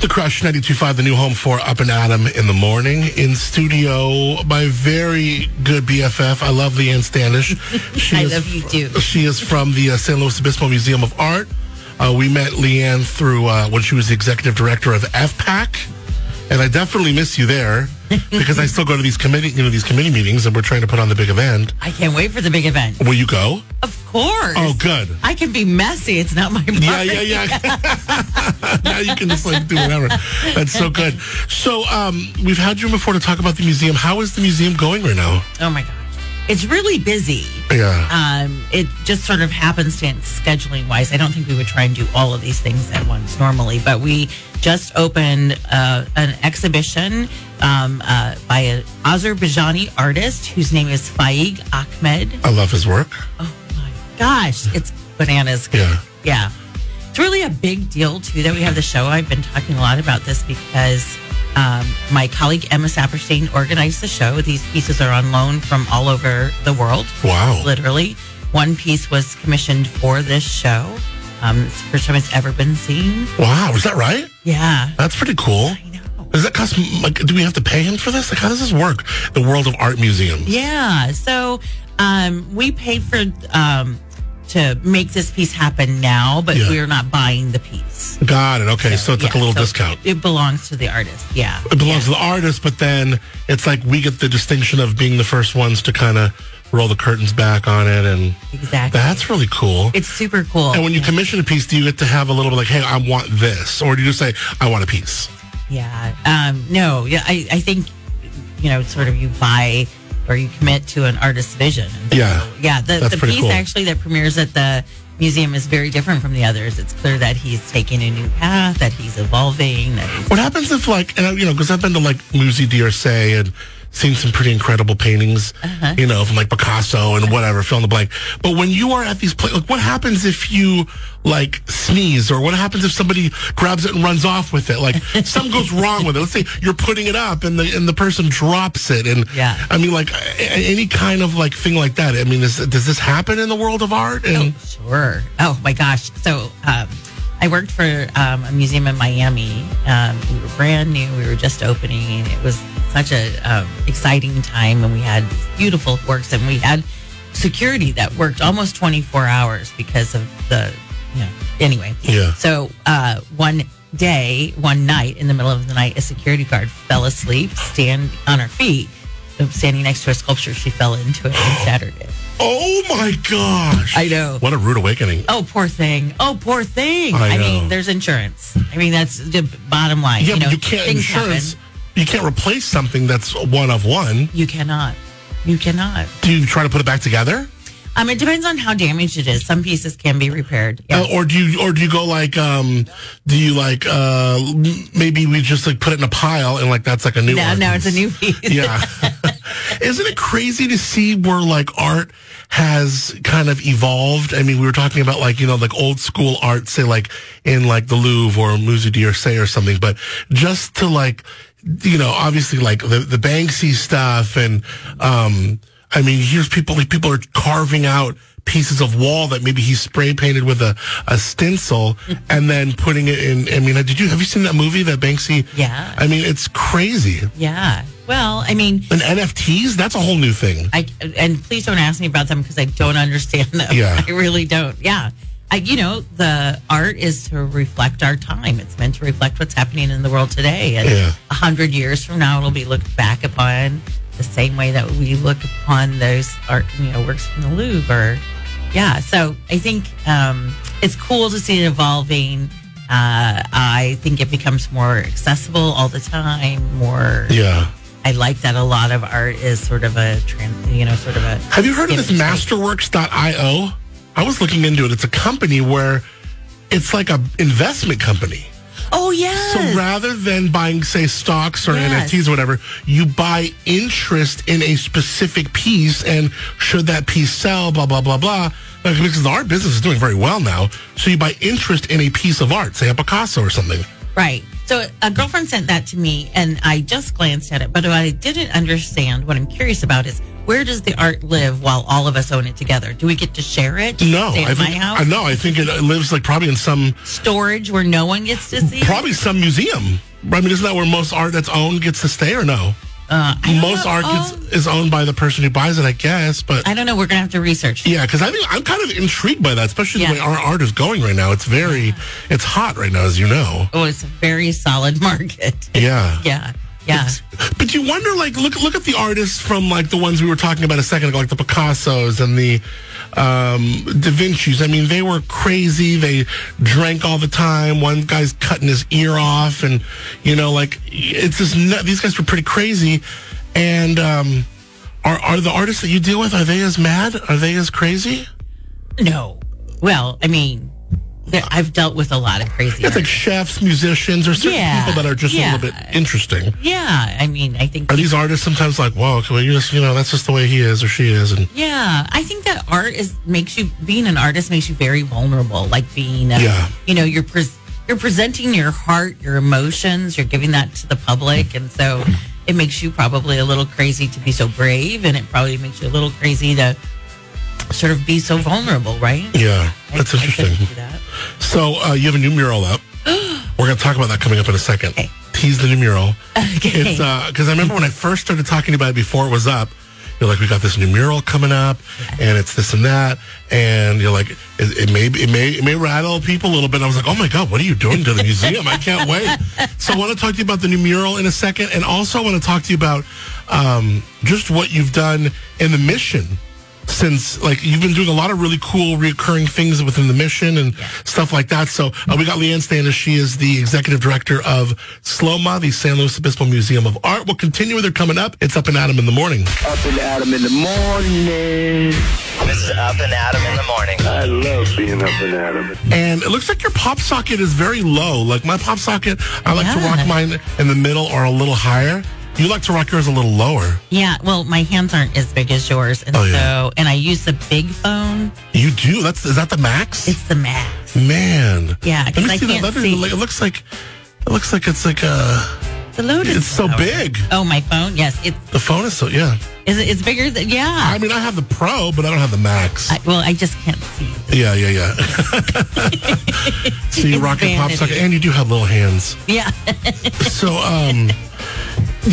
The Crush 92.5, the new home for Up and Adam in the morning. In studio, my very good BFF. I love Leanne Standish. She I is love you too. She is from the uh, San Luis Obispo Museum of Art. Uh, we met Leanne through uh, when she was the executive director of FPAC. And I definitely miss you there because I still go to these committee, you know, these committee meetings, and we're trying to put on the big event. I can't wait for the big event. Will you go? Of course. Oh, good. I can be messy. It's not my part. Yeah, yeah, yeah. now you can just like do whatever. That's so good. So, um, we've had you before to talk about the museum. How is the museum going right now? Oh my gosh. It's really busy. Yeah. Um, it just sort of happenstance scheduling wise. I don't think we would try and do all of these things at once normally, but we just opened uh, an exhibition um, uh, by an Azerbaijani artist whose name is Faig Ahmed. I love his work. Oh my gosh, it's bananas. Yeah. Yeah. It's really a big deal, too, that we have the show. I've been talking a lot about this because um, my colleague Emma Saperstein organized the show. These pieces are on loan from all over the world, Wow. literally. One piece was commissioned for this show. Um, it's the first time it's ever been seen. Wow. Is that right? Yeah. That's pretty cool. I know. Does that cost, like, do we have to pay him for this? Like, how does this work? The world of art museums. Yeah. So um, we paid for um, to make this piece happen now, but Yeah. we're not buying the piece. Got it. Okay. So it's like a little so discount. It belongs to the artist. Yeah. It belongs to the artist, but then it's like we get the distinction of being the first ones to kind of roll the curtains back on it. And Exactly. that's really cool. it's super cool. And when you commission a piece, do you get to have a little bit like, hey, I want this? Or do you just say, I want a piece? yeah. Um, no, yeah, I, I think, you know, sort of you buy or you commit to an artist's vision. So, Yeah. Yeah. The, the piece cool. actually that premieres at the museum is very different from the others. It's clear that he's taking a new path, that he's evolving, that he's What happens if, like, and you know, because I've been to like Musée d'Orsay and seen some pretty incredible paintings, Uh-huh. you know, from like Picasso and whatever, fill in the blank. But when you are at these places, like, what happens if you like sneeze, or what happens if somebody grabs it and runs off with it? Like, something goes wrong with it. Let's say you're putting it up and the and the person drops it, and Yeah. I mean, like any kind of like thing like that. I mean, is, does this happen in the world of art? And Sure. Oh my gosh. So um, I worked for um, a museum in Miami. Um, we were brand new. We were just opening. It was such a um, exciting time, and we had beautiful works, and we had security that worked almost 24 hours because of the, you know. Anyway. Yeah. So uh, one day, one night, in the middle of the night, a security guard fell asleep, stand on her feet, standing next to a sculpture. She fell into it and shattered it. oh my gosh, I know. what a rude awakening. Oh, poor thing. Oh, poor thing. I I, mean, there's insurance. I mean, that's the bottom line. Yeah, you know, you can't insurance. happen. You can't replace something that's one of one. You cannot. You cannot. Do you try to put it back together, Um, it depends on how damaged it is. Some pieces can be repaired. Yeah. uh, or do you, or do you go like, um, do you like, uh, maybe we just like put it in a pile and like that's like a new. no, art no, it's a new piece. Yeah, isn't it crazy to see where like art has kind of evolved? I mean, we were talking about like you know like old school art, say like in like the Louvre or Musée d'Orsay or something, but just to like you know obviously like the the Banksy stuff and um I mean here's people like people are carving out pieces of wall that maybe he spray painted with a, a stencil and then putting it in I mean did you have you seen that movie that Banksy Yeah. I mean it's crazy Yeah. Well, I mean, and NFTs, that's a whole new thing. I and please don't ask me about them because I don't understand them. Yeah. I really don't. Yeah. I, you know, the art is to reflect our time. It's meant to reflect what's happening in the world today. And a Yeah. hundred years from now, it'll be looked back upon the same way that we look upon those art, you know, works from the Louvre. Or, yeah. So I think um, it's cool to see it evolving. Uh, I think it becomes more accessible all the time. More. Yeah. I like that a lot of art is sort of a, trans, you know, sort of a. Have you heard of this. Masterworks.io? I was looking into it. It's a company where it's like a investment company. Oh yeah. So rather than buying, say, stocks or Yes. NFTs or whatever, you buy interest in a specific piece. And should that piece sell, blah, blah, blah, blah. Like, Because the art business is doing very well now. So you buy interest in a piece of art, say a Picasso or something. Right. So a girlfriend sent that to me, and I just glanced at it. But what I didn't understand, what I'm curious about, is where does the art live while all of us own it together? Do we get to share it? No, I my think house? Know. I think it lives like probably in some Storage where no one gets to see it? probably some museum. I mean, isn't that where most art that's owned gets to stay or no? Uh, Most know. art Oh, is owned by the person who buys it, I guess. But I don't know. We're going to have to research. yeah, because I think I'm kind of intrigued by that, especially Yeah. the way our art is going right now. It's very, it's hot right now, as you know. Oh, it's a very solid market. Yeah. yeah. Yeah. But you wonder, like, look look at the artists from like the ones we were talking about a second ago, like the Picassos and the um, Da Vinci's. I mean, they were crazy. They drank all the time. One guy's cutting his ear off, and you know, like it's just nut- these guys were pretty crazy. And um, are are the artists that you deal with are they as mad? Are they as crazy? No. Well, I mean, I've dealt with a lot of crazy. It's like chefs, musicians, or certain Yeah, people that are just yeah. a little bit interesting. yeah. I mean, I think. Are these artists sometimes like, whoa, can we just, you know, that's just the way he is or she is, and Yeah, I think that art is makes you being an artist makes you very vulnerable. Like being, a, Yeah. you know, you're pres you're presenting your heart, your emotions, you're giving that to the public, and so it makes you probably a little crazy to be so brave, and it probably makes you a little crazy to sort of be so vulnerable, right? yeah, that's I interesting. that. So uh, you have a new mural up. We're going to talk about that coming up in a second. Okay. Tease the new mural. Okay. It's because I remember when I first started talking about it before it was up. You're like, we got this new mural coming up, and it's this and that, and you're like, it, it may it may it may rattle people a little bit. I was like, oh my god, what are you doing to the museum? I can't wait. So I want to talk to you about the new mural in a second, and also I want to talk to you about um, just what you've done in the mission since like you've been doing a lot of really cool recurring things within the mission and stuff like that. So uh, we got Leanne Standish. She is the executive director of SLOMA, the San Luis Obispo Museum of Art. We'll continue with her coming up. It's up and Adam in the morning. Up and Adam in the morning. This is Up and Adam in the morning. I love being up and Adam. And it looks like your pop socket is very low. Like my pop socket, I like to rock mine in the middle or a little higher. You like to rock yours a little lower. Yeah, well, my hands aren't as big as yours, and Oh, yeah. so and I use the big phone. You do? That's is that the max? It's the max. Man. Yeah, Let me I see that. can't Let me- see. It looks like it looks like it's like a. The Lotus. It's so big. Oh, my phone. Yes, it's The phone is so yeah. is it, it's bigger than yeah. I mean, I have the Pro, but I don't have the Max. I, well, I just can't see. yeah, yeah, yeah. so you rock your pop socket, and you do have little hands. Yeah. So, um,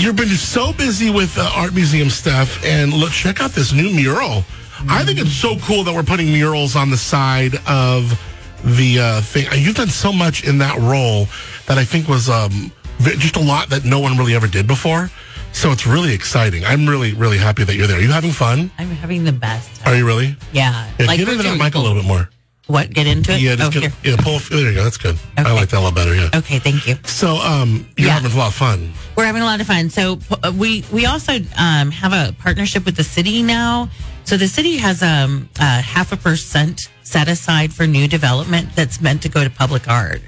you've been so busy with uh, art museum stuff, and look, check out this new mural. I think it's so cool that we're putting murals on the side of the uh, thing. You've done so much in that role that I think was um, just a lot that no one really ever did before. So it's really exciting. I'm really, really happy that you're there. Are you having fun? I'm having the best. Time. Are you really? Yeah. Yeah, like get into that mic a little bit more. What? Get into it? Yeah, oh, get, yeah, pull. There you go. That's good. I like that a lot better. Yeah. Okay, thank you. So, um, you're Yeah. having a lot of fun. We're having a lot of fun. So uh, we we also um, have a partnership with the city now. So the city has um, uh, half a percent set aside for new development that's meant to go to public art,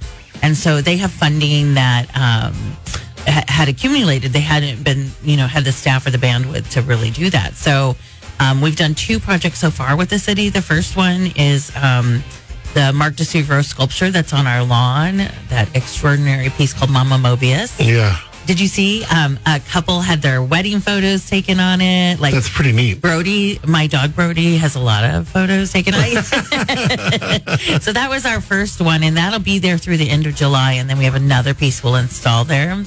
and so they have funding that um, ha- had accumulated. They hadn't been, you know, had the staff or the bandwidth to really do that. So um, we've done two projects so far with the city. The first one is. Um, the Mark di Suvero sculpture that's on our lawn, that extraordinary piece called Mama Mobius. Yeah, Did you see? Um, a couple had their wedding photos taken on it. Like that's pretty neat. Brody, my dog Brody, has a lot of photos taken on it. so that was our first one, and that'll be there through the end of July. And then we have another piece we'll install there.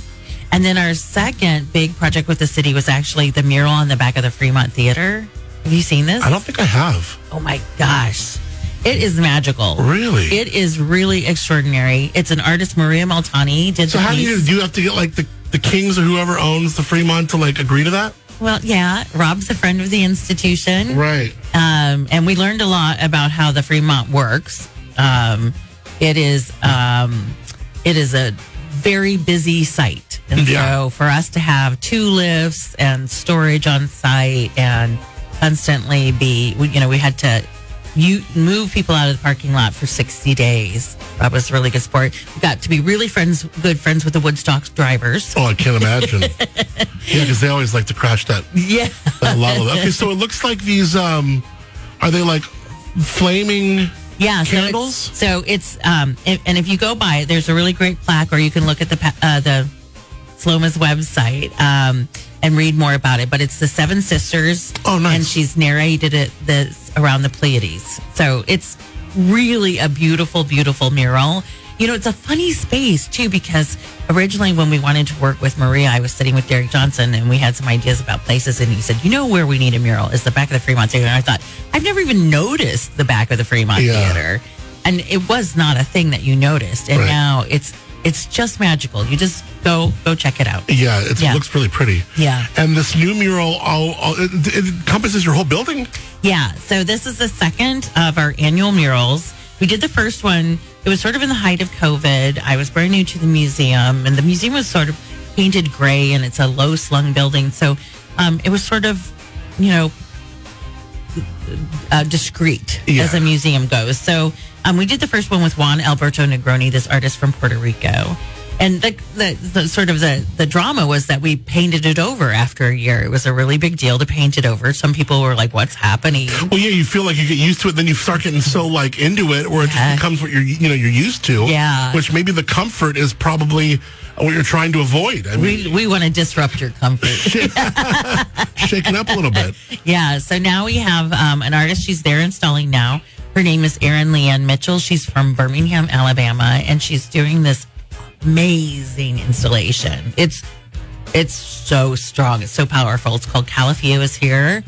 And then our second big project with the city was actually the mural on the back of the Fremont Theater. Have you seen this? I don't think I have. Oh my gosh. It is magical. Really? It is really extraordinary. It's an artist, Maria Maltani, did So how do piece. you do? You have to get like the the Kings or whoever owns the Fremont to like agree to that? Well, yeah, Rob's a friend of the institution. Right. Um, and we learned a lot about how the Fremont works. Um, it is um, it is a very busy site, and Yeah. so for us to have two lifts and storage on site and constantly be, we, you know, we had to you move people out of the parking lot for 60 days. That was really good sport. We got to be really friends, good friends with the Woodstock drivers. Oh, I can't imagine. yeah, because they always like to crash that Yeah. that level. Okay, so it looks like these um are they like flaming Yeah, so Candles? it's, so it's um, if, and if you go by it, there's a really great plaque, or you can look at the uh, the Sloma's website um, and read more about it. But it's the Seven Sisters. Oh, nice. And she's narrated it this around the Pleiades. So it's really a beautiful, beautiful mural. You know, it's a funny space too because originally when we wanted to work with Maria, I was sitting with Derek Johnson and we had some ideas about places, and he said, "You know where we need a mural is the back of the Fremont Theater." And I thought, I've never even noticed the back of the Fremont Yeah. Theater, and it was not a thing that you noticed, and Right. now it's it's just magical. You just go go check it out. Yeah, it Yeah. looks really pretty. Yeah. And this new mural, all, all it, it encompasses your whole building. Yeah. So this is the second of our annual murals. We did the first one. It was sort of in the height of COVID. I was brand new to the museum, and the museum was sort of painted gray, and it's a low slung building. So um, it was sort of, you know, uh, discreet Yeah. as a museum goes. So um, we did the first one with Juan Alberto Negroni, this artist from Puerto Rico. And the, the, the sort of the, the drama was that we painted it over after a year. It was a really big deal to paint it over. Some people were like, what's happening? Well, yeah, you feel like you get used to it, then you start getting so like into it, where it Yeah. just becomes what you're, you know, you're used to. Yeah. Which maybe the comfort is probably what you're trying to avoid. I mean, We, we want to disrupt your comfort. shaking up a little bit. yeah. So now we have um, an artist. She's there installing now. Her name is Erin Leanne Mitchell. She's from Birmingham, Alabama, and she's doing this amazing installation. It's it's so strong. It's so powerful. It's called Calafia is here,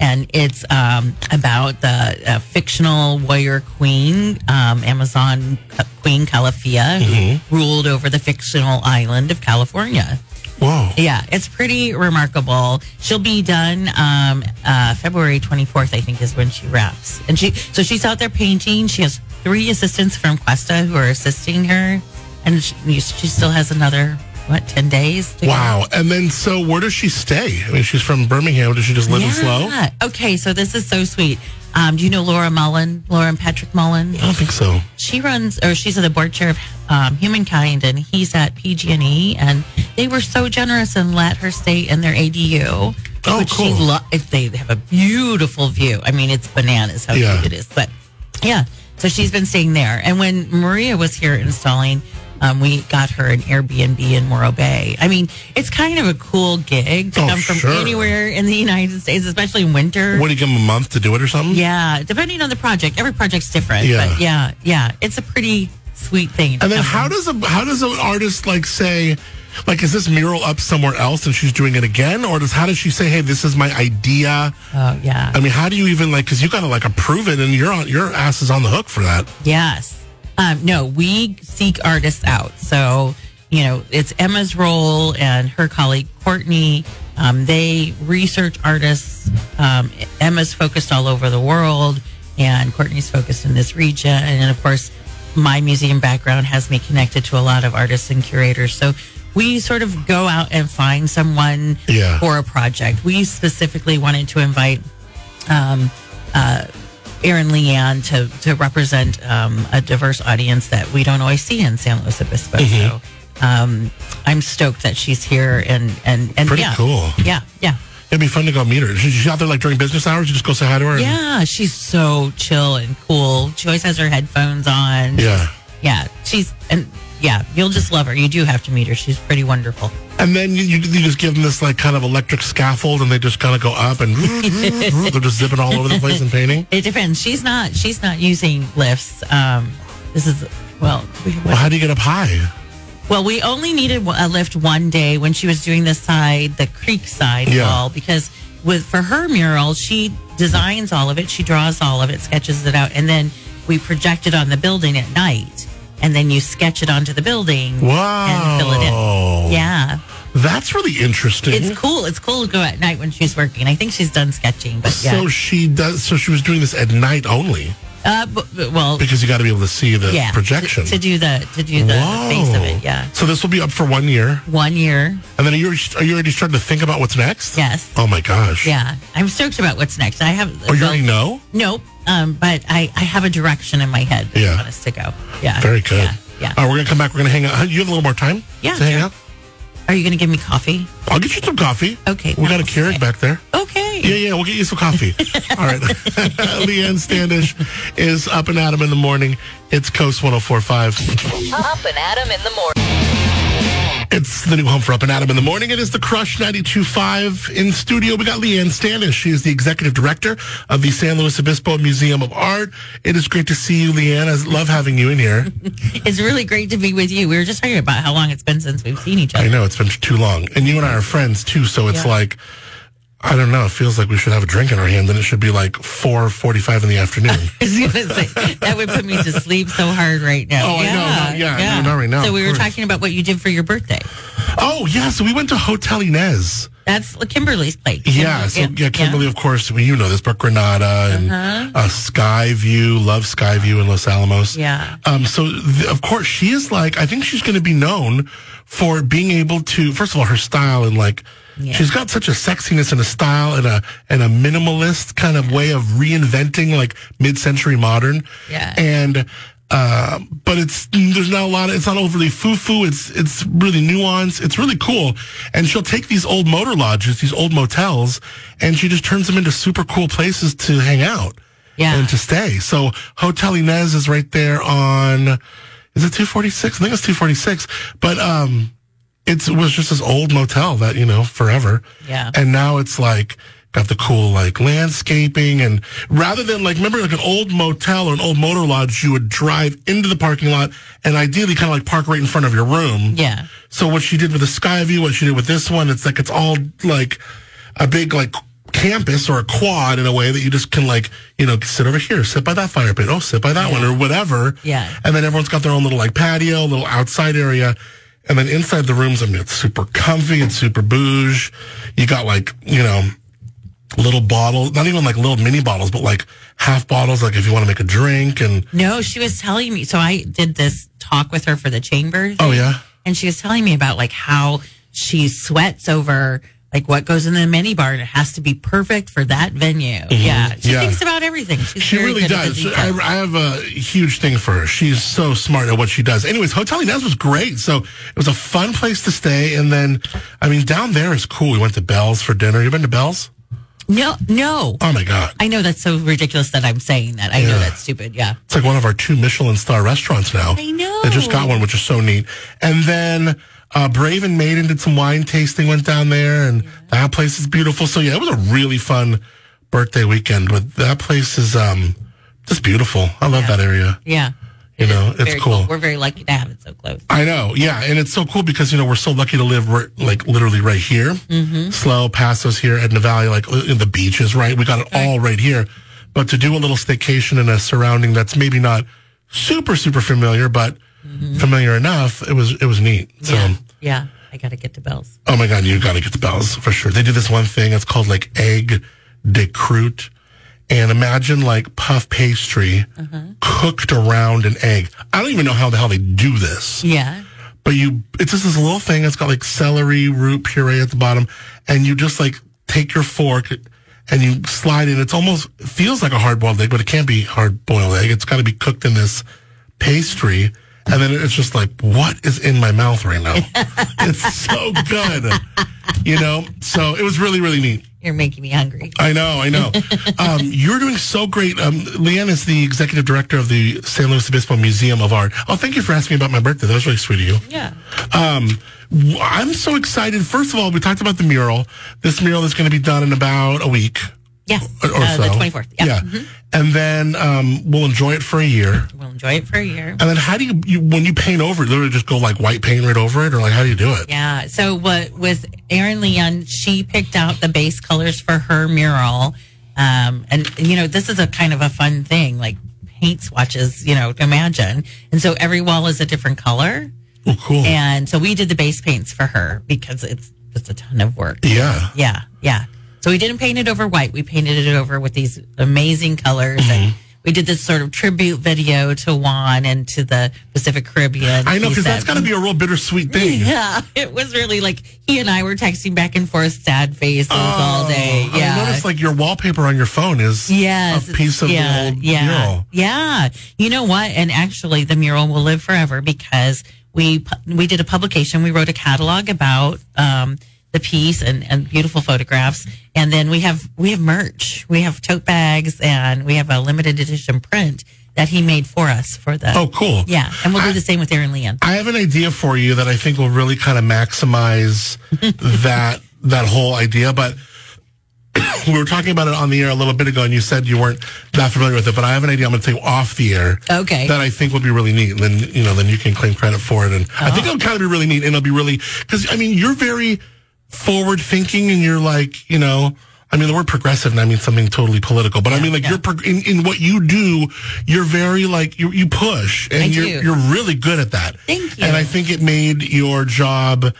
and it's um, about the uh, fictional warrior queen, um, Amazon Queen Calafia, who ruled over the fictional island of California. Wow. Yeah, it's pretty remarkable. She'll be done um, uh, February 24th, I think, is when she wraps. And she, so she's out there painting. She has three assistants from Cuesta who are assisting her, and she, she still has another what 10 days. Wow. And then, so where does she stay? I mean, she's from Birmingham. Does she just live in SLO? Okay, so this is so sweet. Um, do you know Laura Mullen? Laura and Patrick Mullen? I don't think so. she runs or she's the board chair of um, humankind and he's at pg&e and they were so generous and let her stay in their adu Oh, which she cool. lo- if they have a beautiful view i mean it's bananas how Yeah. cute it is but yeah so she's been staying there and when maria was here installing um, we got her an Airbnb in Morro Bay. I mean, it's kind of a cool gig to Oh, come from sure. anywhere in the United States, especially in winter. What do you give them a month to do it or something? Yeah, depending on the project. Every project's different. Yeah. But yeah, yeah. It's a pretty sweet thing. to And then how from. does a how does an artist like say like is this mural up somewhere else and she's doing it again or does how does she say hey this is my idea Oh, yeah. I mean how do you even like because you gotta like approve it and you're on your ass is on the hook for that Yes. Um, no, we seek artists out. So, you know, it's Emma's role and her colleague Courtney. Um, they research artists. Um, Emma's focused all over the world, and Courtney's focused in this region. And of course, my museum background has me connected to a lot of artists and curators. So we sort of go out and find someone Yeah. for a project. We specifically wanted to invite um, uh, Erin Leanne to to represent um, a diverse audience that we don't always see in San Luis Obispo. Mm-hmm. So um, I'm stoked that she's here and and and Pretty yeah, cool. Yeah, yeah, it'd be fun to go meet her she's out there like during business hours you just go say hi to her and- yeah. She's so chill and cool. She always has her headphones on. yeah yeah. She's and yeah, you'll just love her. You do have to meet her. She's pretty wonderful. and then you, you, you just give them this like kind of electric scaffold and they just kind of go up and they're just zipping all over the place and painting It depends. She's not. She's not using lifts. Um, this is well. we- well how do you get up high Well, we only needed a lift one day when she was doing the side, the creek side Yeah. wall, because with for her mural, she designs all of it, she draws all of it, sketches it out, and then we project it on the building at night, and then you sketch it onto the building wow and fill it in. Yeah, that's really interesting it's cool. It's cool to go at night when she's working. I think she's done sketching, but yeah. So she does. So she was doing this at night only uh, well, because you got to be able to see the yeah, projection. to, to do the to do the, the face of it. Yeah, So this will be up for one year, one year. and then are you are you already starting to think about what's next? Yes. Oh my gosh. Yeah, I'm stoked about what's next. I have. Oh, you well, already know. Nope. Um, but I, I have a direction in my head that Yeah. I want us to go. Yeah. Very good. Yeah. yeah. All right, we're gonna come back. We're gonna hang out. You have a little more time. Yeah, to hang out? Are you going to give me coffee? I'll get you some coffee. Okay, We got a namaste. Keurig back there. Okay. Yeah, yeah, we'll get you some coffee. All right. Leanne Standish is up and at 'em in the morning. It's Coast 1045. Up and Adam in the morning. It's the new home for Up and Adam in the morning. It is the Crush 92.5 in studio. We got Leanne Standish. She is the executive director of the San Luis Obispo Museum of Art. It is great to see you, Leanne. I love having you in here. It's really great to be with you. We were just talking about how long it's been since we've seen each other. I know it's been too long. And you and I are friends too, so it's Yeah. like I don't know, it feels like we should have a drink in our hand and it should be like 4:45 in the afternoon. I was gonna say, that would put me to sleep so hard right now. Oh, I know. No, yeah, no, not right now, So we were talking about what you did for your birthday. oh, yeah, so we went to Hotel Ynez. That's Kimberly's place. Yeah, so yeah, Kimberly, of course, well, you know this, but Granada and uh, Skyview, love Skyview in Los Alamos. Yeah. Um, so th- of course she is like, I think she's going to be known for being able to, first of all, her style and like, Yeah. she's got such a sexiness and a style and a and a minimalist kind of way of reinventing like mid-century modern. Yeah. And uh, but it's there's not a lot. Of, it's not overly foo-foo. It's it's really nuanced. It's really cool. And she'll take these old motor lodges, these old motels, and she just turns them into super cool places to hang out Yeah. and to stay. So Hotel Ynez is right there on, is it 246? I think it's 246. But, um, it was just this old motel that, you know, forever. Yeah. And now it's like, got the cool like landscaping and rather than like, remember like an old motel or an old motor lodge, you would drive into the parking lot and ideally kind of like park right in front of your room. Yeah. So what she did with the Skyview, what she did with this one, it's like it's all like a big like campus or a quad in a way that you just can like you know sit over here, sit by that fire pit, oh sit by that one or whatever. Yeah. And then everyone's got their own little like patio, little outside area. And then inside the rooms, I mean, it's super comfy, it's super bouge. You got like, you know, little bottles, not even like little mini bottles, but like half bottles, like if you want to make a drink and No, she was telling me. So I did this talk with her for the chamber. Oh, yeah? And she was telling me about like how she sweats over like what goes in the mini bar and it has to be perfect for that venue. Yeah. She Mm-hmm. Yeah. thinks about everything. She's She really good at the does. I, I have a huge thing for her. She's so smart at what she does. Anyways, Hotel Ynez was great. So it was a fun place to stay. And then, I mean, down there is cool. We went to Bell's for dinner. You been to Bell's? no, no. Oh my God. I know that's so ridiculous that I'm saying that. I know that's stupid. Yeah. It's like one of our two Michelin star restaurants now. I know. They just got one, which is so neat. And then uh, Brave and Maiden did some wine tasting, went down there, and that place is beautiful. So yeah, it was a really fun birthday weekend. But that place is um just beautiful. I love that area. Yeah. You know, it's Very cool. We're very lucky to have it so close. I know, yeah, and it's so cool because you know we're so lucky to live right, like literally right here, mm-hmm. SLO, Passos here, Edna Valley, like in the beaches, right? We got it all right here. But to do a little staycation in a surrounding that's maybe not super super familiar, but familiar enough, it was it was neat. So, Yeah. Um, yeah. I got to get to Bell's. oh my god, you got to get the bells for sure. They do this one thing. It's called like egg de croûte. And imagine like puff pastry uh-huh. cooked around an egg. I don't even know how the hell they do this Yeah. but you it's just this little thing it's got like celery root puree at the bottom and you just like take your fork and you slide in it's almost it feels like a hard boiled egg but it can't be hard boiled egg it's got to be cooked in this pastry and then it's just like what is in my mouth right now it's so good you know so it was really really neat You're making me hungry. I know, I know. um, you're doing so great. Um, Leanne is the executive director of the San Luis Obispo Museum of Art. Oh, thank you for asking me about my birthday. That was really sweet of you. Yeah. Um, I'm so excited. First of all, we talked about the mural. This mural is going to be done in about a week Yeah. or, or uh, so. The 24th. Yeah. Mm-hmm. And then um, we'll enjoy it for a year. We'll enjoy it for a year. And then how do you, you, when you paint over it, literally just go like white paint right over it? Or like, how do you do it? Yeah. So what with Erin Leanne, she picked out the base colors for her mural. Um, and you know, this is a kind of a fun thing, like paint swatches, you know, imagine. And so every wall is a different color. Oh, cool. And so we did the base paints for her because it's just a ton of work. yeah. Yeah, yeah. So we didn't paint it over white. We painted it over with these amazing colors. Mm-hmm. And we did this sort of tribute video to Juan and to the Pacific Caribbean. I know, because that's got to be a real bittersweet thing. Yeah, it was really like he and I were texting back and forth sad faces all day. Oh, Yeah. I noticed like your wallpaper on your phone is Yes, a piece of yeah, the old yeah, mural. Yeah, you know what? And actually, the mural will live forever because we we did a publication. We wrote a catalog about um, the piece and, and beautiful photographs, and then we have we have merch. We have tote bags, and we have a limited edition print that he made for us for the. Oh, cool. Yeah, and we'll do the same with Erin Leanne. I have an idea for you that I think will really kind of maximize that that whole idea. But we were talking about it on the air a little bit ago, and you said you weren't that familiar with it. But I have an idea I'm going to take off the air. Okay. That I think will be really neat, and then you know, then you can claim credit for it. And I think oh. it'll kind of be really neat, and it'll be really because I mean, you're very forward thinking, and you're like, you know. I mean, the word progressive, and I mean something totally political, but I mean, like yeah. you're prog- in, in what you do, you're very like you you push, and I you're do. you're really good at that. Thank you. And I think it made your job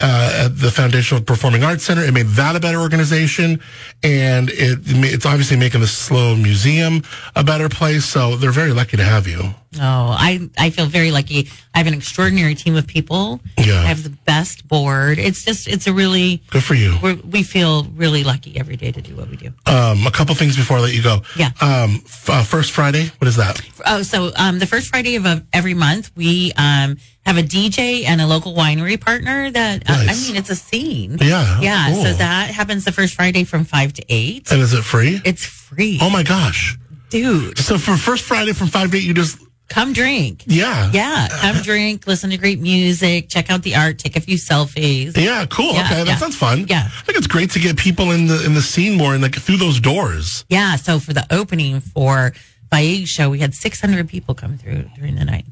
uh, at the Foundation of Performing Arts Center. It made that a better organization, and it it's obviously making the SLO Museum a better place. So they're very lucky to have you. Oh, I, I feel very lucky. I have an extraordinary team of people. Yeah. I have the best board. It's just, it's a really, Good for you. we feel really lucky every day to do what we do. Um, a couple things before I let you go. Yeah. Um, f- uh, first Friday. What is that? Oh, so um, the first Friday of, of every month, we um, have a DJ and a local winery partner that, uh, I mean, it's a scene. Yeah, Yeah. cool. So that happens the first Friday from 5 to 8. And is it free? It's free. oh my gosh! Dude, So for first Friday from five to eight, you just come drink. yeah Yeah. Come drink, listen to great music, check out the art, take a few selfies. Yeah, cool. Yeah, okay, that yeah. sounds fun. Yeah. I think it's great to get people in the in the scene more and like through those doors. Yeah, so for the opening for Faig show, we had 600 people come through during the night.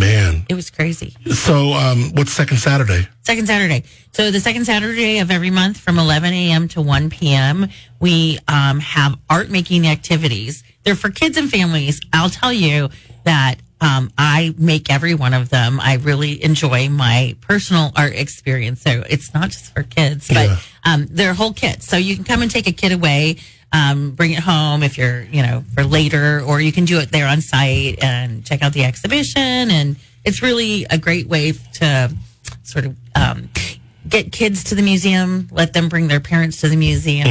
Man. It was crazy. So um what's second Saturday? Second Saturday. So the second Saturday of every month from 11 a.m. to 1 p.m., we um, have art making activities. They're for kids and families. I'll tell you that um, I make every one of them. I really enjoy my personal art experience. So it's not just for kids, but Yeah. um, they're whole kits. So you can come and take a kid away, um, bring it home if you're, you know, for later, or you can do it there on site and check out the exhibition. And it's really a great way to sort of um, get kids to the museum, let them bring their parents to the museum.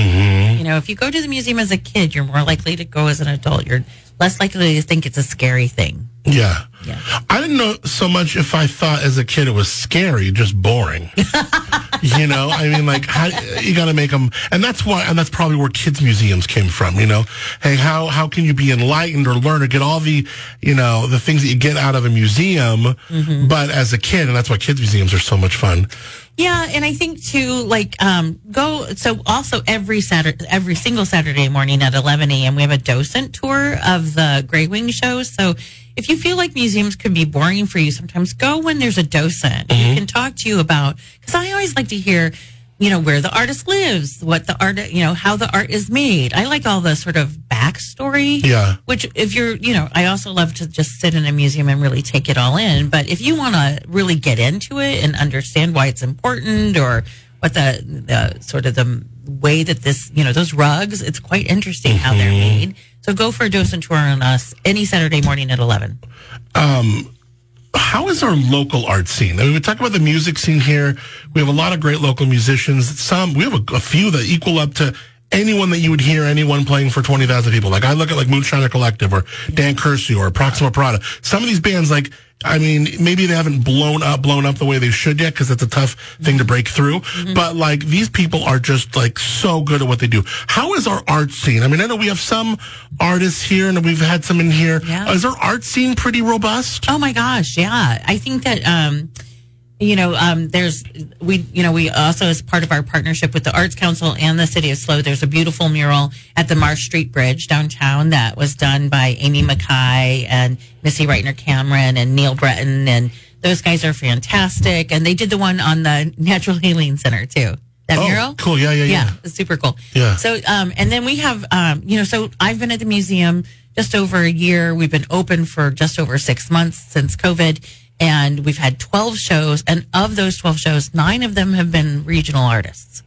You know, if you go to the museum as a kid, you're more likely to go as an adult. You're less likely to think it's a scary thing. Yeah. Yeah. I didn't know so much if I thought as a kid it was scary, just boring. you know, I mean, like, how, you got to make them, and that's why, and that's probably where kids' museums came from. You know, hey, how how can you be enlightened or learn or get all the, you know, the things that you get out of a museum, mm-hmm. but as a kid, and that's why kids' museums are so much fun. Yeah, and I think too, like, um, go. So also every Saturday, every single Saturday morning at 11 a.m., we have a docent tour of the Grey Wing shows. So if you feel like museums could be boring for you, sometimes go when there's a docent who can talk to you about. Because I always like to hear, you know, where the artist lives, what the art, you know, how the art is made. I like all the sort of backstory. Yeah. Which, if you're, you know, I also love to just sit in a museum and really take it all in. But if you want to really get into it and understand why it's important or what the, the sort of the way that this, you know, those rugs, it's quite interesting how they're mm-hmm. made. So go for a docent tour on us any Saturday morning at 11. Um, how is our local art scene? I mean, we talk about the music scene here. We have a lot of great local musicians. Some, we have a, a few that equal up to anyone that you would hear anyone playing for 20,000 people. Like I look at like Moonshiner Collective or Dan Kersey or Proxima Parada. Some of these bands, like, I mean, maybe they haven't blown up, blown up the way they should yet because it's a tough thing to break through. But like these people are just like so good at what they do. How is our art scene? I mean, I know we have some artists here and we've had some in here. Yeah. Is our art scene pretty robust? Oh my gosh, yeah. I think that um you know, um, there's we, you know, we also as part of our partnership with the Arts Council and the City of SLO, there's a beautiful mural at the Marsh Street Bridge downtown that was done by Amy Mackay and Missy Reitner Cameron and Neil Breton, and those guys are fantastic. And they did the one on the Natural Healing Center too. That Oh, mural, cool. Yeah, yeah, yeah. it's super cool. Yeah. So, um, and then we have, um, you know, so I've been at the museum just over a year. We've been open for just over six months since COVID, and we've had 12 shows. And of those 12 shows, nine of them have been regional artists.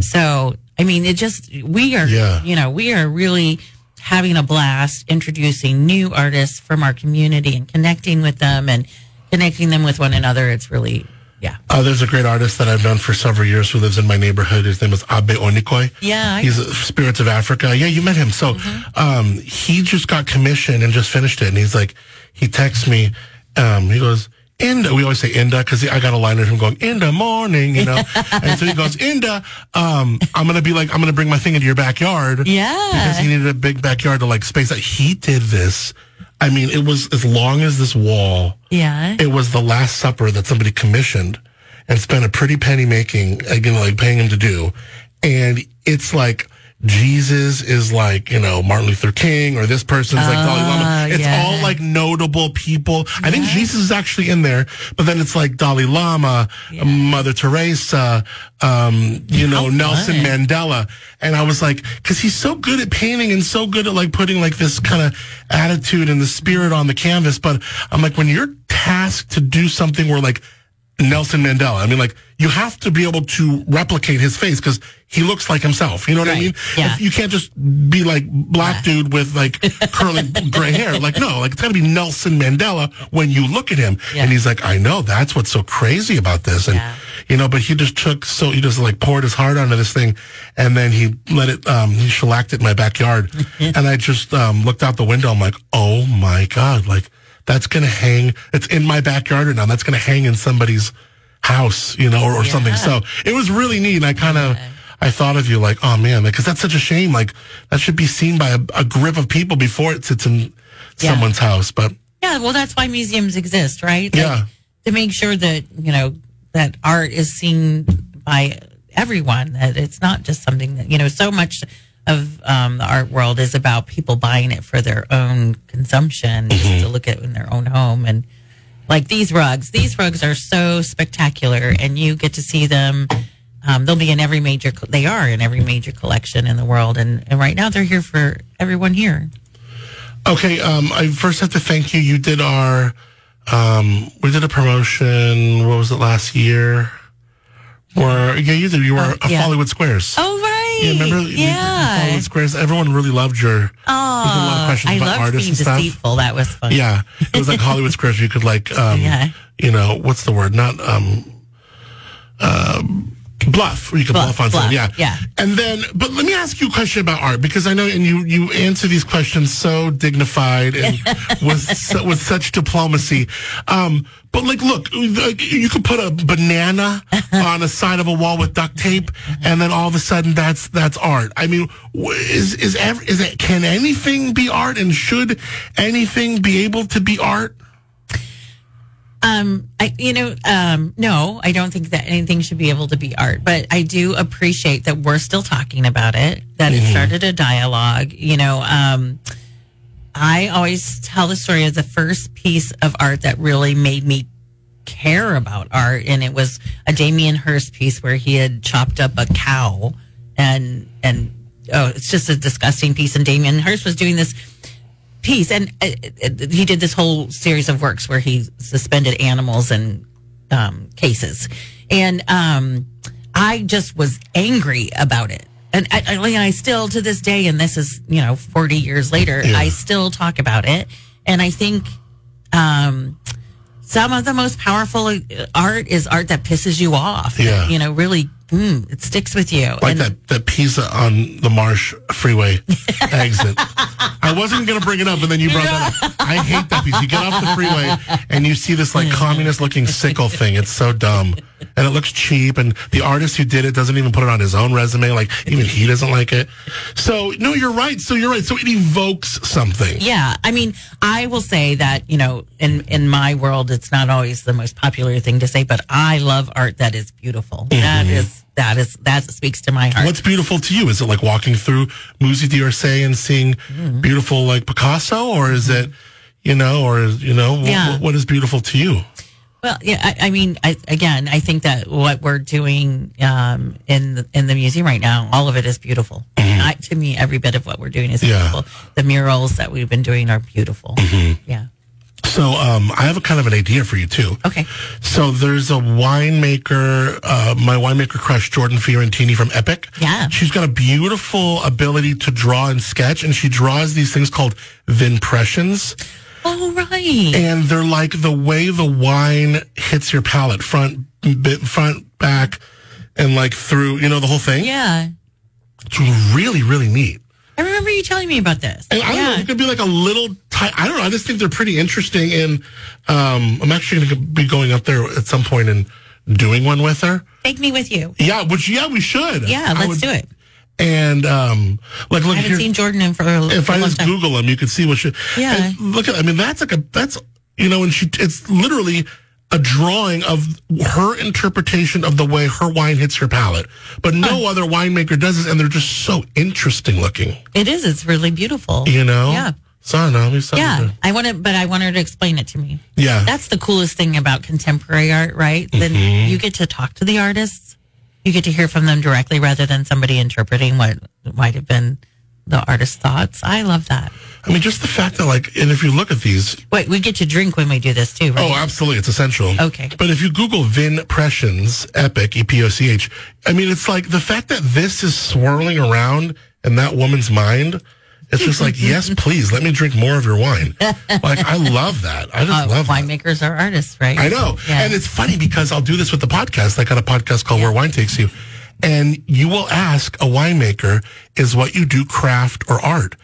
So, I mean, it just, we are, Yeah. you know, we are really having a blast introducing new artists from our community and connecting with them and connecting them with one another. It's really, yeah. Uh, there's a great artist that I've known for several years who lives in my neighborhood. His name is Abe Onikoi. Yeah, I- He's Spirits of Africa. Yeah, you met him. So um, he just got commissioned and just finished it. And he's like, he texts me. Um, he goes, Inda. We always say Inda because I got a line of him going, Inda morning, you know. and so he goes, Inda, um, I'm going to be like, I'm going to bring my thing into your backyard. Yeah. Because he needed a big backyard to like space out. He did this. I mean, it was as long as this wall. Yeah. It was the Last Supper that somebody commissioned and spent a pretty penny making, again, like paying him to do. And it's like Jesus is like, you know, Martin Luther King or this person's like Dalai Lama. It's yeah. all like notable people. I think Jesus is actually in there, but then it's like Dalai Lama, Mother Teresa, um, you know, How Nelson fun. Mandela. And I was like, cause he's so good at painting and so good at like putting like this kind of attitude and the spirit on the canvas. But I'm like, when you're tasked to do something where like Nelson Mandela, I mean, like you have to be able to replicate his face because he looks like himself. You know what I mean? Yeah. You can't just be like black dude with like curly gray hair. Like, no, like it's got to be Nelson Mandela when you look at him. Yeah. And he's like, I know that's what's so crazy about this. And, Yeah. you know, but he just took, so he just like poured his heart onto this thing and then he let it, um, he shellacked it in my backyard. and I just, um, looked out the window. I'm like, oh my God, like that's going to hang, it's in my backyard right now. That's going to hang in somebody's house, you know, or, or something. So it was really neat. And I kind of, I thought of you like, oh man, because that's such a shame. Like that should be seen by a, a grip of people before it sits in Yeah. someone's house. But Yeah, well, that's why museums exist, right? Yeah. To make sure that, you know, that art is seen by everyone, that it's not just something that, you know, so much of um, the art world is about people buying it for their own consumption, Mm-hmm. to look at in their own home. And like these rugs, these rugs are so spectacular, and you get to see them. Um, they'll be in every major, they are in every major collection in the world. And, and right now they're here for everyone here. okay, um, I first have to thank you. You did our, um, we did a promotion. What was it last year? Where yeah, you did. You were Oh, a yeah. Hollywood Squares. Oh, right. Yeah, remember? you did the Hollywood Squares. Everyone really loved your. did a lot of Oh, questions I about love artists being and stuff. deceitful. That was fun. Yeah, it was like Hollywood Squares. You could like, um, Yeah. you know, what's the word? Not um, um, bluff. Or you could bluff, Bluff, on something. Yeah, yeah. And then, but let me ask you a question about art because I know, and you you answer these questions so dignified and with with such diplomacy. Um, but like, look, you could put a banana on a side of a wall with duct tape, and then all of a sudden, that's that's art. I mean, is is ever is it can anything be art, and should anything be able to be art? Um, I, you know, um, no, I don't think that anything should be able to be art, but I do appreciate that we're still talking about it, that it started a dialogue. You know, um, I always tell the story of the first piece of art that really made me care about art. And it was a Damien Hirst piece where he had chopped up a cow and, and, oh, it's just a disgusting piece. And Damien Hirst was doing this piece and uh, uh, he did this whole series of works where he suspended animals in um, cases. And, um, I just was angry about it. And I, I, I still, to this day, and this is, you know, 40 years later, Yeah. I still talk about it. And I think, um, some of the most powerful uh, art is art that pisses you off. that, Yeah. you know, really, mm, it sticks with you. like And- that that pizza on the Marsh Freeway exit. I wasn't gonna bring it up, and then you brought that up. I hate that piece. You get off the freeway and you see this like communist looking sickle thing. It's so dumb, and it looks cheap. And the artist who did it doesn't even put it on his own resume. Like even he doesn't like it. So no, you're right. So you're right. So it evokes something. Yeah, I mean, I will say that you know, in in my world, it's not always the most popular thing to say, but I love art that is beautiful. That is that is that speaks to my heart. What's beautiful to you? Is it like walking through Musée d'Orsay and seeing Mm-hmm. beautiful like Picasso, or is it, you know, or you know, Yeah. wh- what is beautiful to you? Well, yeah, I, I mean, I, again, I think that what we're doing um, in the, in the museum right now, all of it is beautiful. I, to me, every bit of what we're doing is Mm-hmm. Yeah. Mm-hmm. beautiful. The murals that we've been doing are beautiful. Yeah. So um, I have a kind of an idea for you too. Okay. So there's a winemaker, uh, my winemaker crush, Jordan Fiorentini from Epoch. Yeah. She's got a beautiful ability to draw and sketch, and she draws these things called vinpressions. Oh right. And they're like the way the wine hits your palate, front, bit, front, back, and like through, you know, the whole thing. yeah. It's really, really neat. I remember you telling me about this. And I don't know, yeah. it could be like a little I don't know. I just think they're pretty interesting. And um, I'm actually going to be going up there at some point and doing one with her. Take me with you. Yeah, which yeah, we should. Yeah, let's would- do it. And um, like look I haven't here, seen Jordan in for a, little. if I just time. Google him, you can see what she. Yeah. look at. I mean, that's like a that's you know, and she it's literally a drawing of her interpretation of the way her wine hits your palate. But no other winemaker does this, and they're just so interesting looking. It is. It's really beautiful. You know. Yeah. So I know. Let me stop Yeah. I want to, but I want her to explain it to me. Yeah. That's the coolest thing about contemporary art, right? Then Mm-hmm. you get to talk to the artists. You get to hear from them directly rather than somebody interpreting what might have been the artist's thoughts. I love that. I mean, just the fact that like, and if you look at these, Wait, we get to drink when we do this too, right? Oh, absolutely. It's essential. Okay. But if you Google Vin Pressions, Epoch, E P O C H, I mean, it's like the fact that this is swirling around in that woman's mind. It's just like, yes, please, let me drink more of your wine. Like, I love that. I just Uh, love that. winemakers are artists, right? I know. Yeah. And it's funny because I'll do this with the podcast. I got a podcast called Where Wine Takes You. And you will ask a winemaker, is what you do craft or art?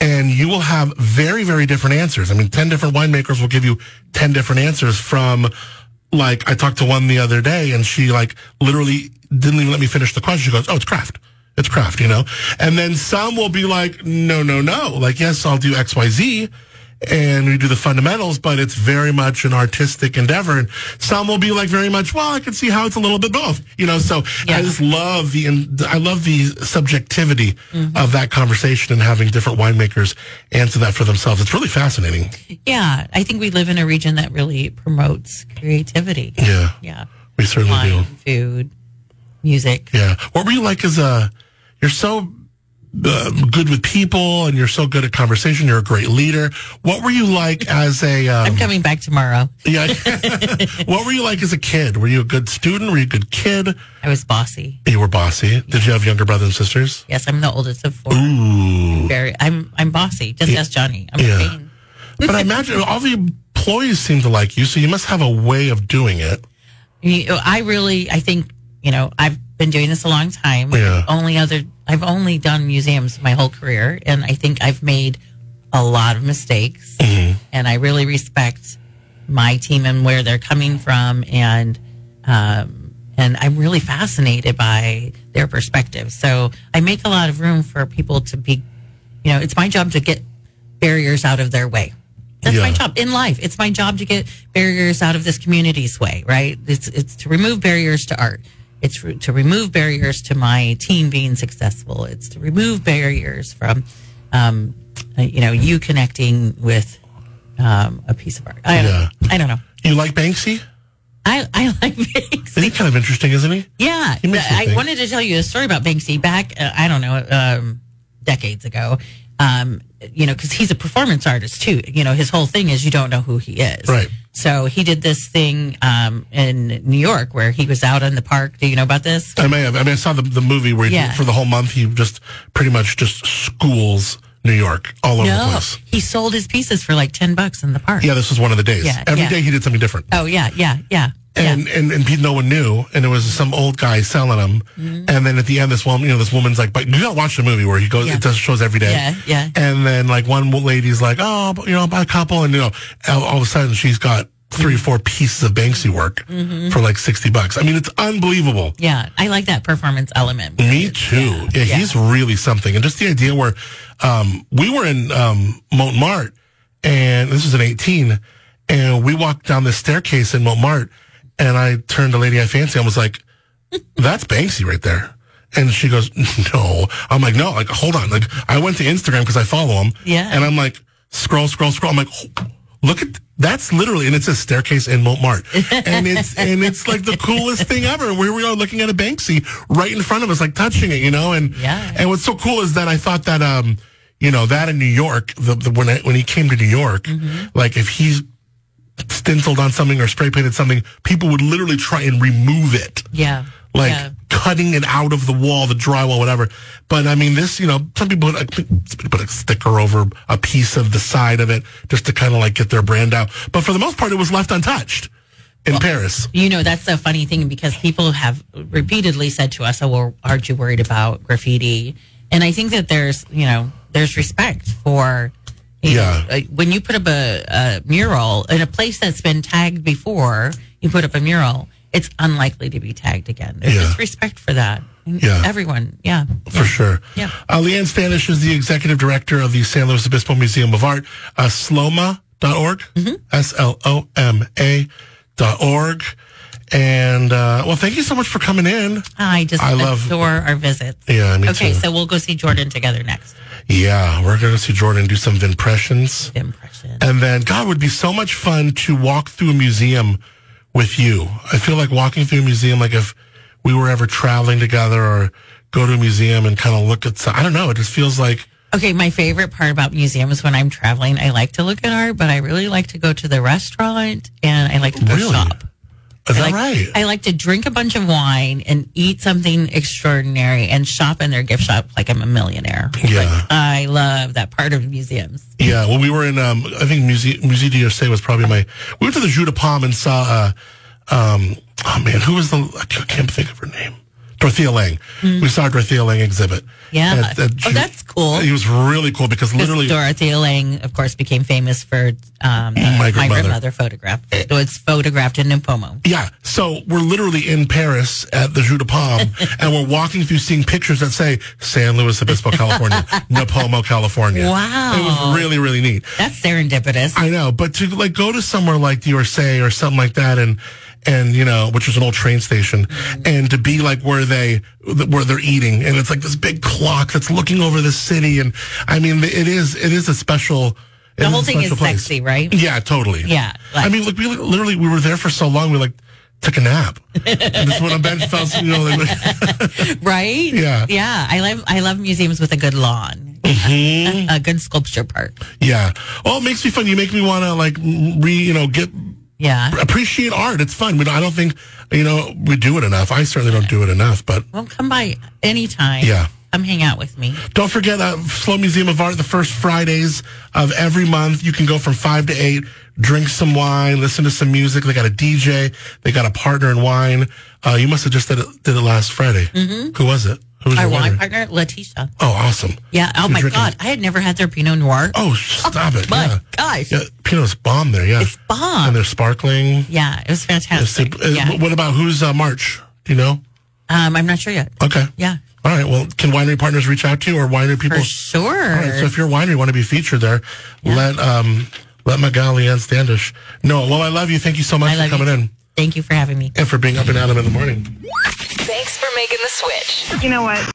And you will have very, very different answers. I mean, 10 different winemakers will give you 10 different answers from, like, I talked to one the other day and she, like, literally didn't even let me finish the question. She goes, oh, it's craft. It's craft, you know? And then some will be like, no, no, no. Like, yes, I'll do X, Y, Z and we do the fundamentals, but it's very much an artistic endeavor. And some will be like very much, well, I can see how it's a little bit both, you know. So Yeah. I just love the, I love the subjectivity Mm-hmm. of that conversation and having different winemakers answer that for themselves. It's really fascinating. Yeah, I think we live in a region that really promotes creativity. Yeah, Yeah. we certainly Wine, do. food, music. Yeah. What were you like as a? You're so uh, good with people, and you're so good at conversation. You're a great leader. What were you like as a? Um, I'm coming back tomorrow. yeah. what were you like as a kid? Were you a good student? Were you a good kid? I was bossy. You were bossy. Did you have younger brothers and sisters? Yes, I'm the oldest of four. Ooh. Very, I'm I'm bossy. Just ask Johnny. I'm Yeah. But I imagine all the employees seem to like you, so you must have a way of doing it. I really, I think, you know, I've been doing this a long time. Yeah. Only other, I've only done museums my whole career, and I think I've made a lot of mistakes. Mm-hmm. And I really respect my team and where they're coming from, and um, and I'm really fascinated by their perspective. So I make a lot of room for people to be, you know, it's my job to get barriers out of their way. That's my job in life. It's my job to get barriers out of this community's way, right? It's it's to remove barriers to art. It's to remove barriers to my team being successful. It's to remove barriers from, um, uh, you know, you connecting with um, a piece of art. I don't, Yeah. I don't know. You like Banksy? I, I like Banksy. Isn't kind of interesting, isn't he? Yeah, He I wanted to tell you a story about Banksy back. Uh, I don't know, um, decades ago. Um, you know, because he's a performance artist too. You know, his whole thing is you don't know who he is. Right. So he did this thing um, in New York where he was out in the park. Do you know about this? I may have. I mean, I saw the, the movie where he, Yeah. for the whole month he just pretty much just schools New York all over the place. he sold his pieces for like ten bucks in the park. Yeah, this was one of the days. Yeah, Every yeah. day he did something different. Oh yeah, yeah, yeah. and, yeah. and and Pete, no one knew, and it was some old guy selling them. Mm-hmm. And then at the end, this woman, you know, this woman's like, "But you gotta watch the movie where he goes, Yeah. it does shows every day." Yeah, yeah. And then like one lady's like, "Oh, you know, I'll buy a couple," and you know, all, all of a sudden she's got three or four pieces of Banksy work Mm-hmm. for like sixty bucks. I mean, it's unbelievable. Yeah, I like that performance element. Me too. Yeah, yeah. he's really something. And just the idea where um, we were in um, Montmartre, and this was in 18, and we walked down this staircase in Montmartre, and I turned to Lady I Fancy and was like, that's Banksy right there. And she goes, no. I'm like, no, like, hold on. Like, I went to Instagram because I follow him. Yeah. And I'm like, scroll, scroll, scroll. I'm like, look at, that's literally, and it's a staircase in Montmartre. and it's, and it's like the coolest thing ever. Where we are looking at a Banksy right in front of us, like touching it, you know? And, Yeah. and what's so cool is that I thought that, um, you know, that in New York, the, the when I, when he came to New York, like if he's stenciled on something or spray painted something, people would literally try and remove it Yeah, like yeah. cutting it out of the wall, the drywall, whatever. But I mean, this, you know, some people put a, put a sticker over a piece of the side of it just to kind of like get their brand out. But for the most part, it was left untouched in Paris. You know, that's the funny thing because people have repeatedly said to us, "Oh, well, aren't you worried about graffiti?" And I think that there's, you know, there's respect for. you Yeah. know, when you put up a, a mural in a place that's been tagged before, you put up a mural, it's unlikely to be tagged again. There's Yeah. just respect for that. Yeah. everyone. Yeah, for sure. Yeah. Uh, Leanne Standish is the executive director of the San Luis Obispo Museum of Art, uh, sloma.org, Mm-hmm. S-L-O-M-A dot org. And, uh, well, thank you so much for coming in. I just I love- adore our visits. Yeah, me okay, too. so we'll go see Jordan together next. Yeah, we're going to see Jordan do some impressions. Impression. And then, God, would be so much fun to walk through a museum with you. I feel like walking through a museum, like if we were ever traveling together or go to a museum and kind of look at, some, I don't know, it just feels like, Okay, my favorite part about museums when I'm traveling, I like to look at art, but I really like to go to the restaurant and I like to go Really? shop. Is I like, right? I like to drink a bunch of wine and eat something extraordinary and shop in their gift shop like I'm a millionaire. Yeah. Like, I love that part of museums. Yeah, well, we were in. Um, I think Musée Musée d'Orsay was probably my. We went to the Jeu de Paume and saw. Uh, um, oh man, who was the? I can't think of her name. Dorothea Lange. We saw Dorothea Lange exhibit. Yeah. At- at Oh, that's cool. It was really cool because literally, Dorothea Lange, of course, became famous for um, My my, Grandmother. grandmother photograph. So it's photographed in Nipomo. yeah. So we're literally in Paris at the Jeu de Paume, and we're walking through, seeing pictures that say San Luis Obispo, California, Nipomo, California. Wow. It was really, really neat. That's serendipitous. I know, but to like go to somewhere like the Orsay or something like that, and and you know, which was an old train station, and to be like where they where they're eating, and it's like this big clock that's looking over the city, and I mean, it is it is a special. the whole a thing is place. sexy, right? Yeah, totally. Yeah, I mean, look, we literally we were there for so long, we like took a nap. and just went on bench fell, you know, like, Right? Yeah. Yeah. I love I love museums with a good lawn. Mm-hmm. a good sculpture park. yeah. Well, it makes me fun. You make me want to like re, you know, get Yeah. appreciate art. It's fun. We don't, I don't think you know we do it enough. I certainly don't do it enough. But Well, come by anytime. Yeah. Come hang out with me. don't forget uh, SLO Museum of Art. The first Fridays of every month, you can go from five to eight, drink some wine, listen to some music. They got a DJ. They got a partner in wine. Uh, you must have just did it, did it last Friday. Mm-hmm. Who was it? Who was Our wine partner, Laetitia. Oh, awesome. Yeah. Oh She was my drinking- God. I had never had their Pinot Noir. Oh, stop it. my yeah. gosh. Yeah, Pinot's bomb there. Yeah, It's bomb. and they're sparkling. Yeah. It was fantastic. Uh, yeah. What about who's uh, March? Do you know? Um, I'm not sure yet. Okay. Yeah. All right. Well, can winery partners reach out to you or winery people? For sure. All right. So if you're a winery, want to be featured there, let um let Magali and Standish know. Well, I love you. Thank you so much I for love coming you. in Thank you for having me. and for being up and Adam in the morning. Making the switch. You know what?